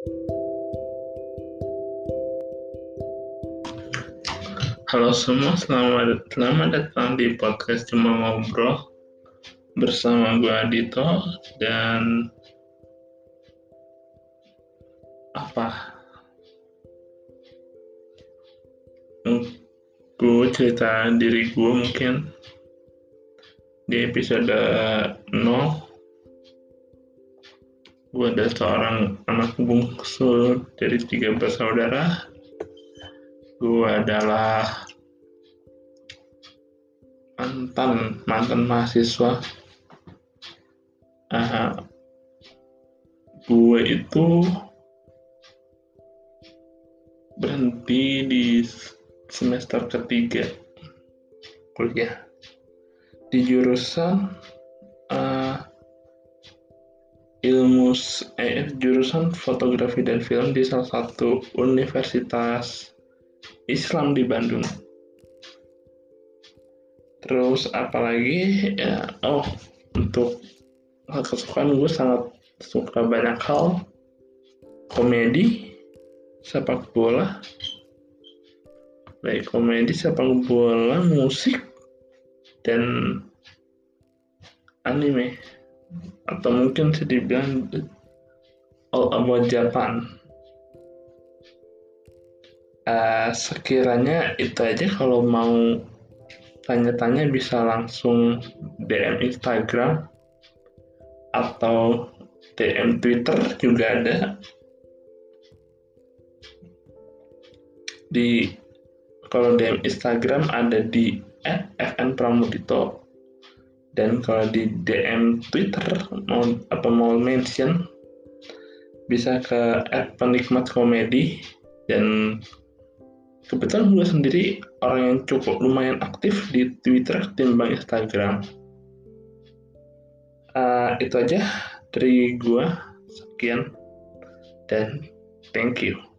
Halo semua, selamat, selamat datang di podcast Cuma Ngobrol bersama gue Adito dan apa? Gue cerita diri gue mungkin di episode 0 gue adalah seorang anak bungsu dari tiga bersaudara. Gue adalah mantan mantan mahasiswa. Uh, gue itu berhenti di semester ketiga kuliah. Di jurusan uh, ilmu eh, jurusan fotografi dan film di salah satu universitas Islam di Bandung. Terus apalagi ya oh untuk kesukaan gue sangat suka banyak hal. Komedi sepak bola. Baik komedi sepak bola musik dan anime atau mungkin bisa dibilang all about Japan. Uh, sekiranya itu aja. Kalau mau tanya-tanya bisa langsung DM Instagram atau DM Twitter juga ada. Di kalau DM Instagram ada di @fnpramudito dan kalau di DM Twitter mau apa mau mention bisa ke @penikmat komedi dan kebetulan gue sendiri orang yang cukup lumayan aktif di Twitter timbang Instagram. Uh, itu aja dari gue. Sekian dan thank you.